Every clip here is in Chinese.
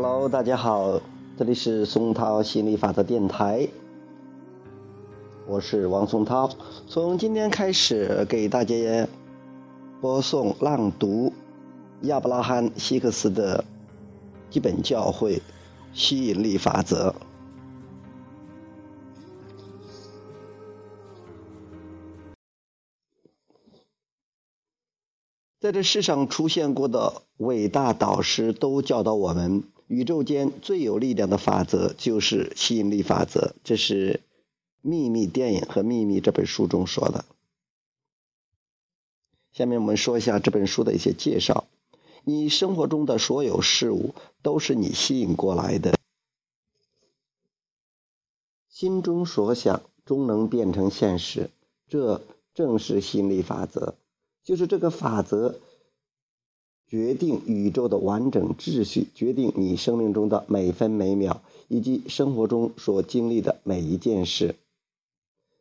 Hello，大家好，这里是松涛心理法则电台，我是王松涛。从今天开始，给大家播送朗读亚伯拉罕·希克斯的基本教诲——吸引力法则。在这世上出现过的伟大导师都教导我们，宇宙间最有力量的法则就是吸引力法则。这是《秘密电影》和《秘密》这本书中说的。下面我们说一下这本书的一些介绍。你生活中的所有事物都是你吸引过来的，心中所想终能变成现实，这正是吸引力法则。就是这个法则决定宇宙的完整秩序，决定你生命中的每分每秒，以及生活中所经历的每一件事。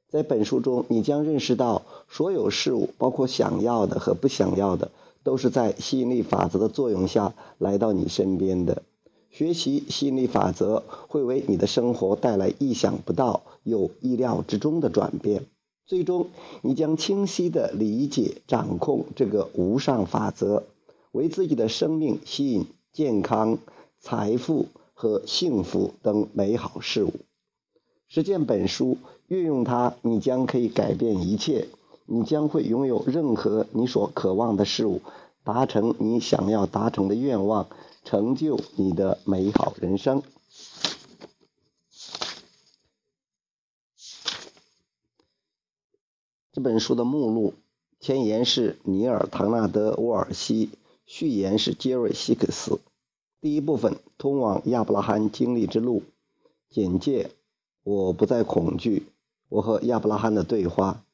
在本书中，你将认识到，所有事物，包括想要的和不想要的，都是在吸引力法则的作用下来到你身边的。学习吸引力法则，会为你的生活带来意想不到、又意料之中的转变。最终，你将清晰地理解、掌控这个无上法则，为自己的生命吸引健康、财富和幸福等美好事物。实践本书，运用它，你将可以改变一切。你将会拥有任何你所渴望的事物，达成你想要达成的愿望，成就你的美好人生。这本书的目录前言是尼尔·唐纳德·沃尔西，序言是杰瑞·希克斯。第一部分：通往亚伯拉罕经历之路。简介：我不再恐惧。我和亚伯拉罕的对话。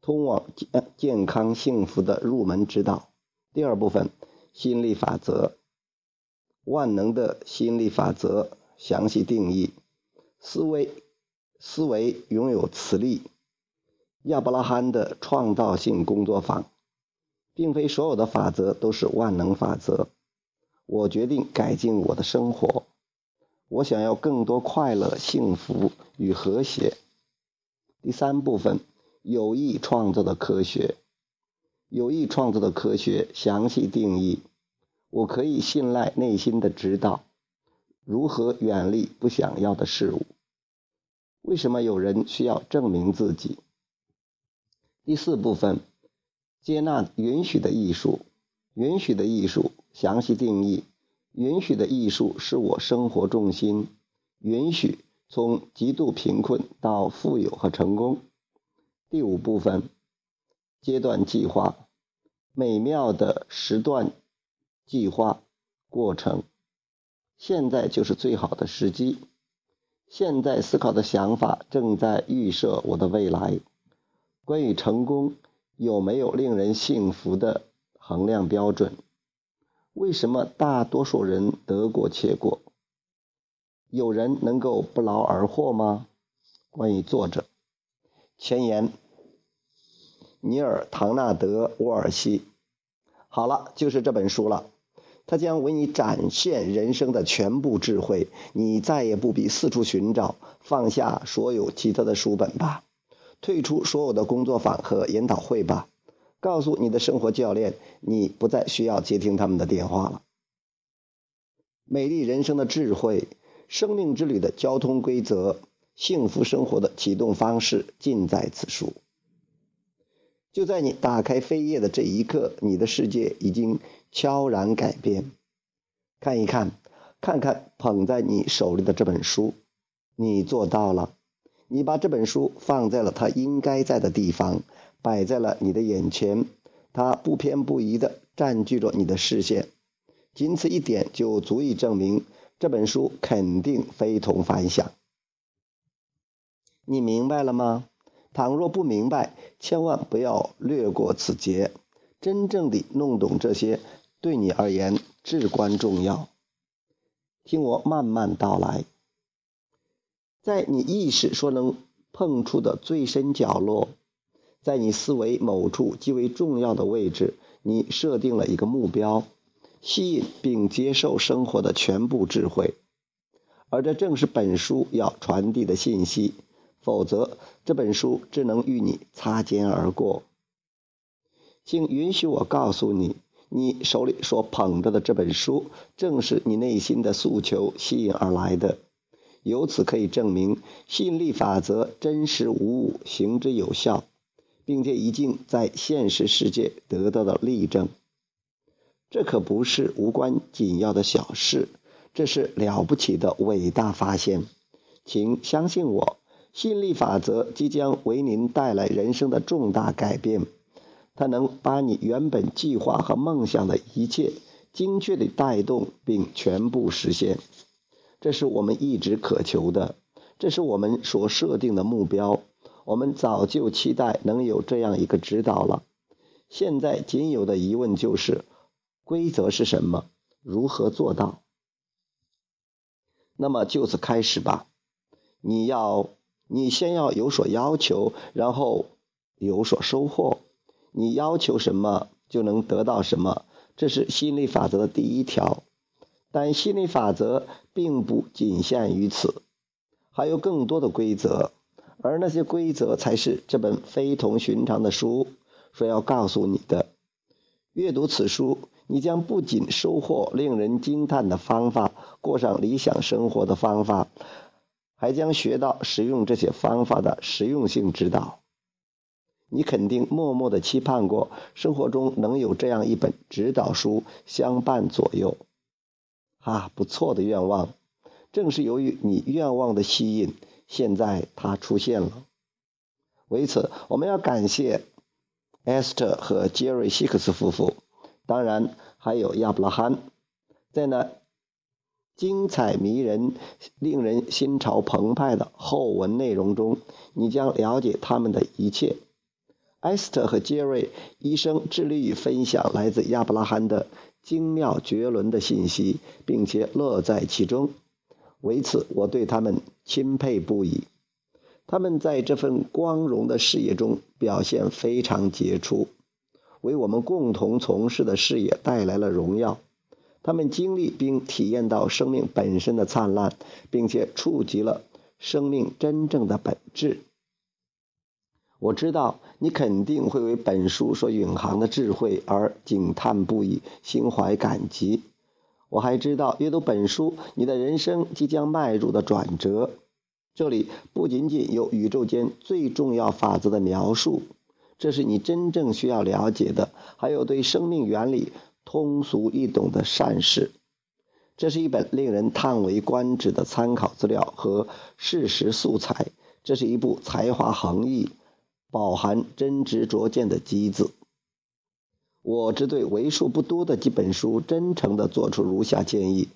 通往健健康幸福的入门之道。第二部分：心理法则。万能的心理法则详细定义。思维，思维拥有磁力。亚伯拉罕的创造性工作坊，并非所有的法则都是万能法则。我决定改进我的生活。我想要更多快乐、幸福与和谐。第三部分：有意创造的科学。有意创造的科学详细定义。我可以信赖内心的指导。如何远离不想要的事物？为什么有人需要证明自己？第四部分，接纳允许的艺术。允许的艺术详细定义：允许的艺术是我生活重心。允许从极度贫困到富有和成功。第五部分，阶段计划。美妙的时段计划过程。现在就是最好的时机。现在思考的想法正在预设我的未来。关于成功，有没有令人信服的衡量标准？为什么大多数人得过且过？有人能够不劳而获吗？关于作者，前言：尼尔·唐纳德·沃尔西。好了，就是这本书了。它将为你展现人生的全部智慧，你再也不必四处寻找，放下所有其他的书本吧。退出所有的工作坊和研讨会吧，告诉你的生活教练，你不再需要接听他们的电话了。美丽人生的智慧，生命之旅的交通规则，幸福生活的启动方式，尽在此书。就在你打开扉页的这一刻，你的世界已经悄然改变。看一看，看看捧在你手里的这本书，你做到了。你把这本书放在了它应该在的地方，摆在了你的眼前，它不偏不倚地占据着你的视线，仅此一点就足以证明这本书肯定非同凡响。你明白了吗？倘若不明白，千万不要略过此节，真正的弄懂这些对你而言至关重要。听我慢慢道来。在你意识所能碰触的最深角落，在你思维某处极为重要的位置，你设定了一个目标，吸引并接受生活的全部智慧，而这正是本书要传递的信息。否则，这本书只能与你擦肩而过。请允许我告诉你，你手里所捧着的这本书，正是你内心的诉求吸引而来的。由此可以证明，吸引力法则真实无误，行之有效，并且已经在现实世界得到了例证。这可不是无关紧要的小事，这是了不起的伟大发现。请相信我。吸引力法则即将为您带来人生的重大改变，它能把你原本计划和梦想的一切精确地带动并全部实现。这是我们一直渴求的，这是我们所设定的目标。我们早就期待能有这样一个指导了。现在仅有的疑问就是：规则是什么？如何做到？那么就此开始吧。你要。你先要有所要求，然后有所收获。你要求什么，就能得到什么，这是吸引力法则的第一条。但吸引力法则并不仅限于此，还有更多的规则，而那些规则才是这本非同寻常的书所要告诉你的。阅读此书，你将不仅收获令人惊叹的方法，过上理想生活的方法。还将学到使用这些方法的实用性指导。你肯定默默的期盼过生活中能有这样一本指导书相伴左右。啊，不错的愿望！正是由于你愿望的吸引，现在它出现了。为此，我们要感谢 Esther 和杰瑞·希克斯夫妇，当然还有亚伯拉罕，在那。精彩迷人、令人心潮澎湃的后文内容中，你将了解他们的一切。艾斯特和杰瑞医生致力于分享来自亚伯拉罕的精妙绝伦的信息，并且乐在其中。为此，我对他们钦佩不已。他们在这份光荣的事业中表现非常杰出，为我们共同从事的事业带来了荣耀。他们经历并体验到生命本身的灿烂，并且触及了生命真正的本质。我知道你肯定会为本书所蕴含的智慧而惊叹不已，心怀感激。我还知道阅读本书，你的人生即将迈入的转折。这里不仅仅有宇宙间最重要法则的描述，这是你真正需要了解的，还有对生命原理。通俗易懂的善事，这是一本令人叹为观止的参考资料和事实素材。这是一部才华横溢、饱含真知灼见的机子。我只对为数不多的几本书真诚地做出如下建议：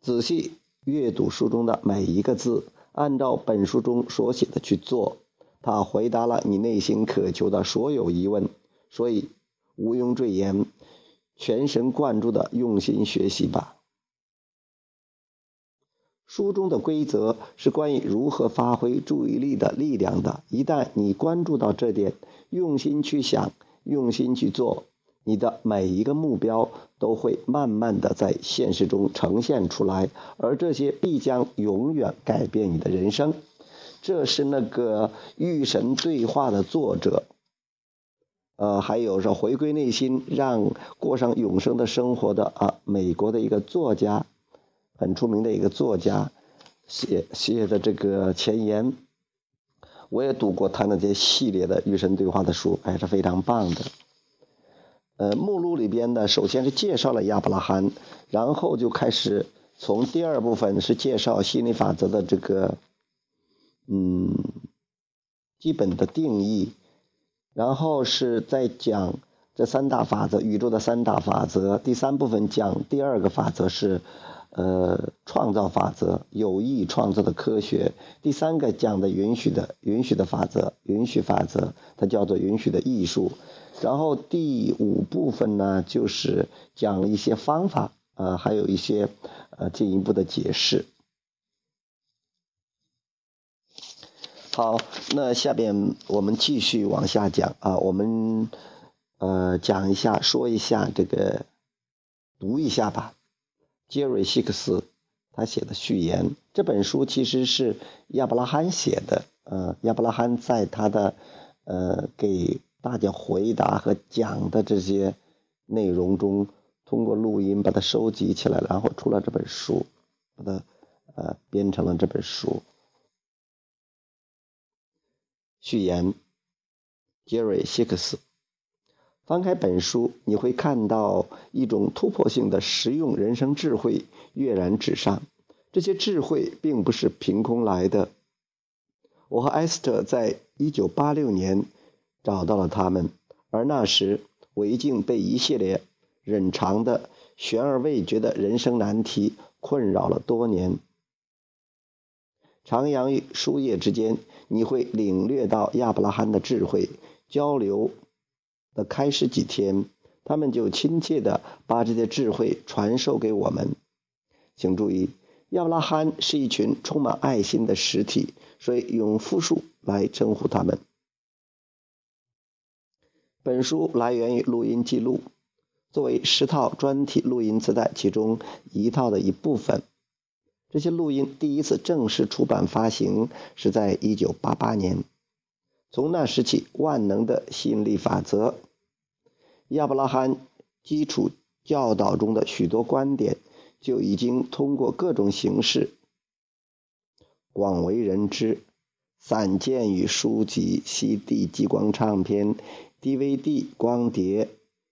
仔细阅读书中的每一个字，按照本书中所写的去做。它回答了你内心渴求的所有疑问，所以毋庸赘言。全神贯注的用心学习吧。书中的规则是关于如何发挥注意力的力量的。一旦你关注到这点，用心去想，用心去做，你的每一个目标都会慢慢的在现实中呈现出来，而这些必将永远改变你的人生。这是那个与神对话的作者。呃，还有说回归内心，让过上永生的生活的啊，美国的一个作家，很出名的一个作家写写的这个前言，我也读过他那些系列的与神对话的书，还是非常棒的。呃，目录里边呢，首先是介绍了亚伯拉罕，然后就开始从第二部分是介绍心理法则的这个嗯基本的定义。然后是在讲这三大法则，宇宙的三大法则。第三部分讲第二个法则是，呃，创造法则，有意创造的科学。第三个讲的允许的允许的法则，允许法则，它叫做允许的艺术。然后第五部分呢，就是讲一些方法，呃，还有一些呃进一步的解释。好，那下边我们继续往下讲啊，我们呃讲一下，说一下这个读一下吧。杰瑞·希克斯他写的序言，这本书其实是亚伯拉罕写的。呃，亚伯拉罕在他的呃给大家回答和讲的这些内容中，通过录音把它收集起来，然后出了这本书，把它呃编成了这本书。序言：杰瑞·希克斯。翻开本书，你会看到一种突破性的实用人生智慧跃然纸上。这些智慧并不是凭空来的。我和埃斯特在1986年找到了他们，而那时我已经被一系列冗长的、悬而未决的人生难题困扰了多年。徜徉于书页之间，你会领略到亚伯拉罕的智慧交流。的开始几天，他们就亲切地把这些智慧传授给我们。请注意，亚伯拉罕是一群充满爱心的实体，所以用复数来称呼他们。本书来源于录音记录，作为十套专题录音磁带其中一套的一部分。这些录音第一次正式出版发行是在1988年。从那时起，万能的吸引力法则、亚伯拉罕基础教导中的许多观点就已经通过各种形式广为人知，散见于书籍、CD 激光唱片、DVD 光碟、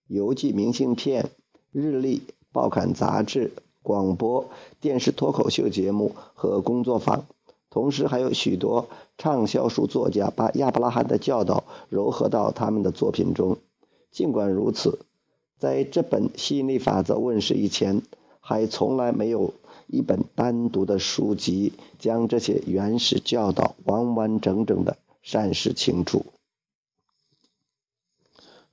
邮寄明信片、日历、报刊杂志、广播电视脱口秀节目和工作坊。同时，还有许多畅销书作家把亚伯拉罕的教导糅合到他们的作品中。尽管如此，在这本吸引力法则问世以前，还从来没有一本单独的书籍将这些原始教导完完整整的阐释清楚。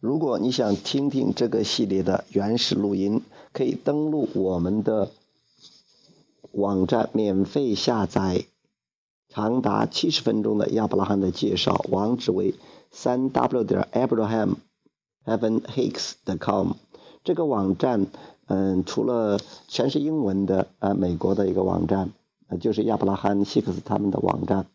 如果你想听听这个系列的原始录音，可以登录我们的网站免费下载。长达七十分钟的亚伯拉罕的介绍，网址为三 w 点 abraham heaven hicks 的 com。这个网站，嗯，除了全是英文的，呃，美国的一个网站，呃，就是亚伯拉罕希克斯他们的网站，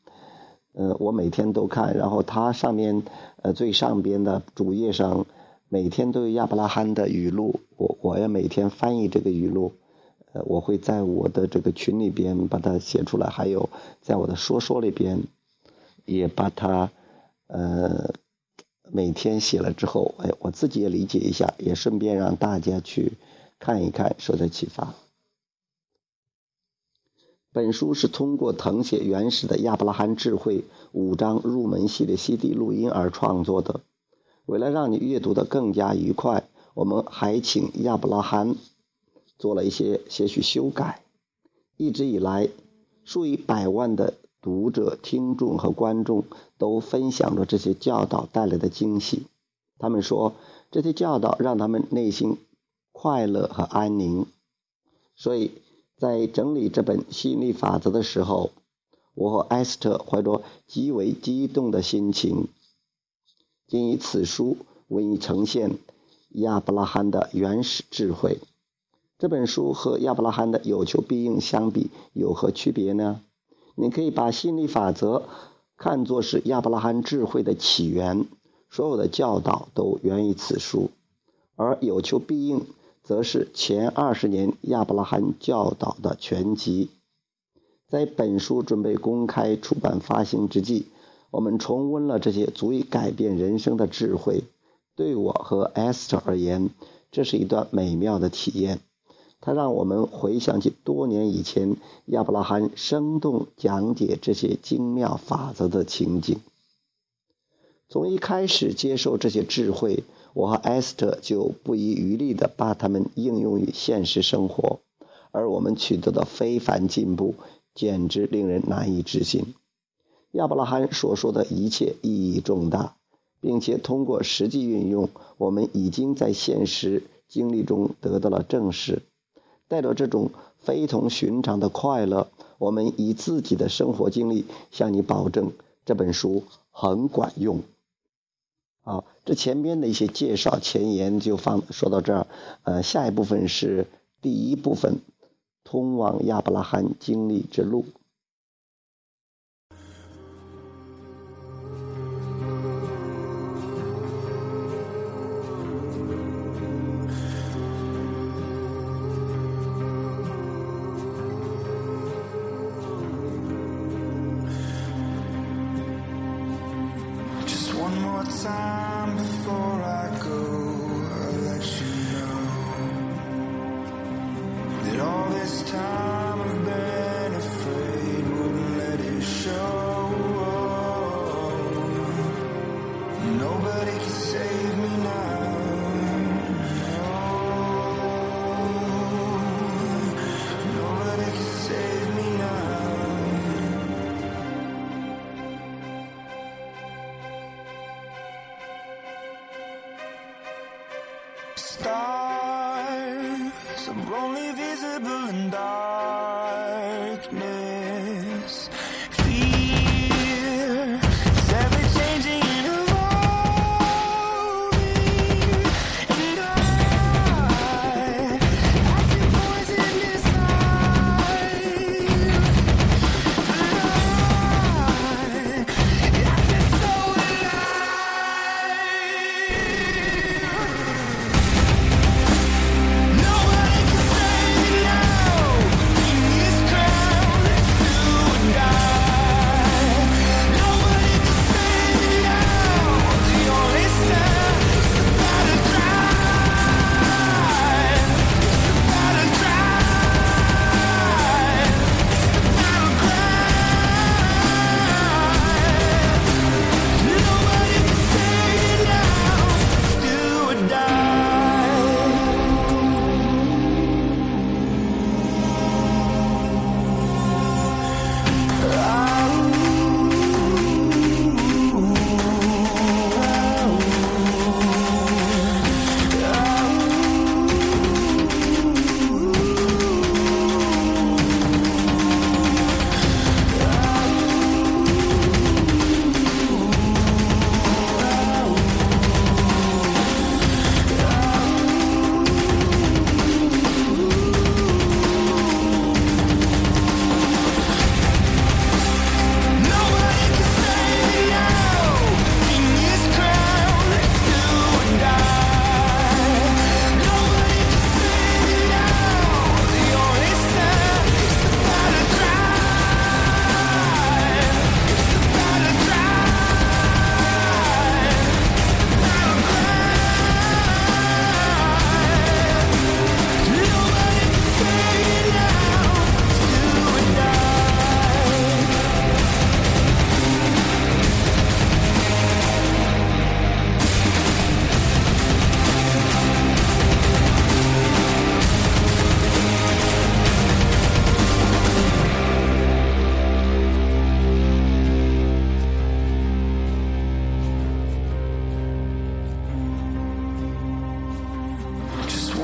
呃，我每天都看，然后它上面，呃，最上边的主页上，每天都有亚伯拉罕的语录，我我要每天翻译这个语录。呃，我会在我的这个群里边把它写出来，还有在我的说说里边也把它呃每天写了之后，哎，我自己也理解一下，也顺便让大家去看一看，受到启发。本书是通过誊写原始的亚伯拉罕智慧五章入门系列 CD 录音而创作的。为了让你阅读的更加愉快，我们还请亚伯拉罕。做了一些些许修改。一直以来，数以百万的读者、听众和观众都分享着这些教导带来的惊喜。他们说，这些教导让他们内心快乐和安宁。所以在整理这本吸引力法则的时候，我和艾斯特怀着极为激动的心情，仅以此书为你呈现亚伯拉罕的原始智慧。这本书和亚伯拉罕的有求必应相比有何区别呢？你可以把心理法则看作是亚伯拉罕智慧的起源，所有的教导都源于此书；而有求必应则是前二十年亚伯拉罕教导的全集。在本书准备公开出版发行之际，我们重温了这些足以改变人生的智慧。对我和 Esther 而言，这是一段美妙的体验。它让我们回想起多年以前亚伯拉罕生动讲解这些精妙法则的情景。从一开始接受这些智慧，我和艾斯特就不遗余力地把它们应用于现实生活，而我们取得的非凡进步简直令人难以置信。亚伯拉罕所说的一切意义重大，并且通过实际运用，我们已经在现实经历中得到了证实。带着这种非同寻常的快乐，我们以自己的生活经历向你保证，这本书很管用。好，这前面的一些介绍前言就放说到这儿，呃，下一部分是第一部分，通往亚伯拉罕经历之路。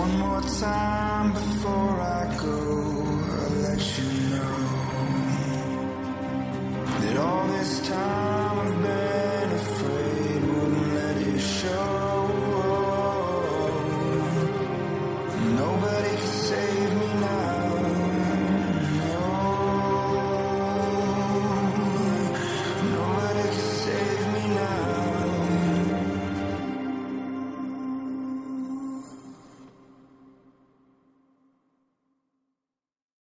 One more time before I go, I'll let you know that all this time.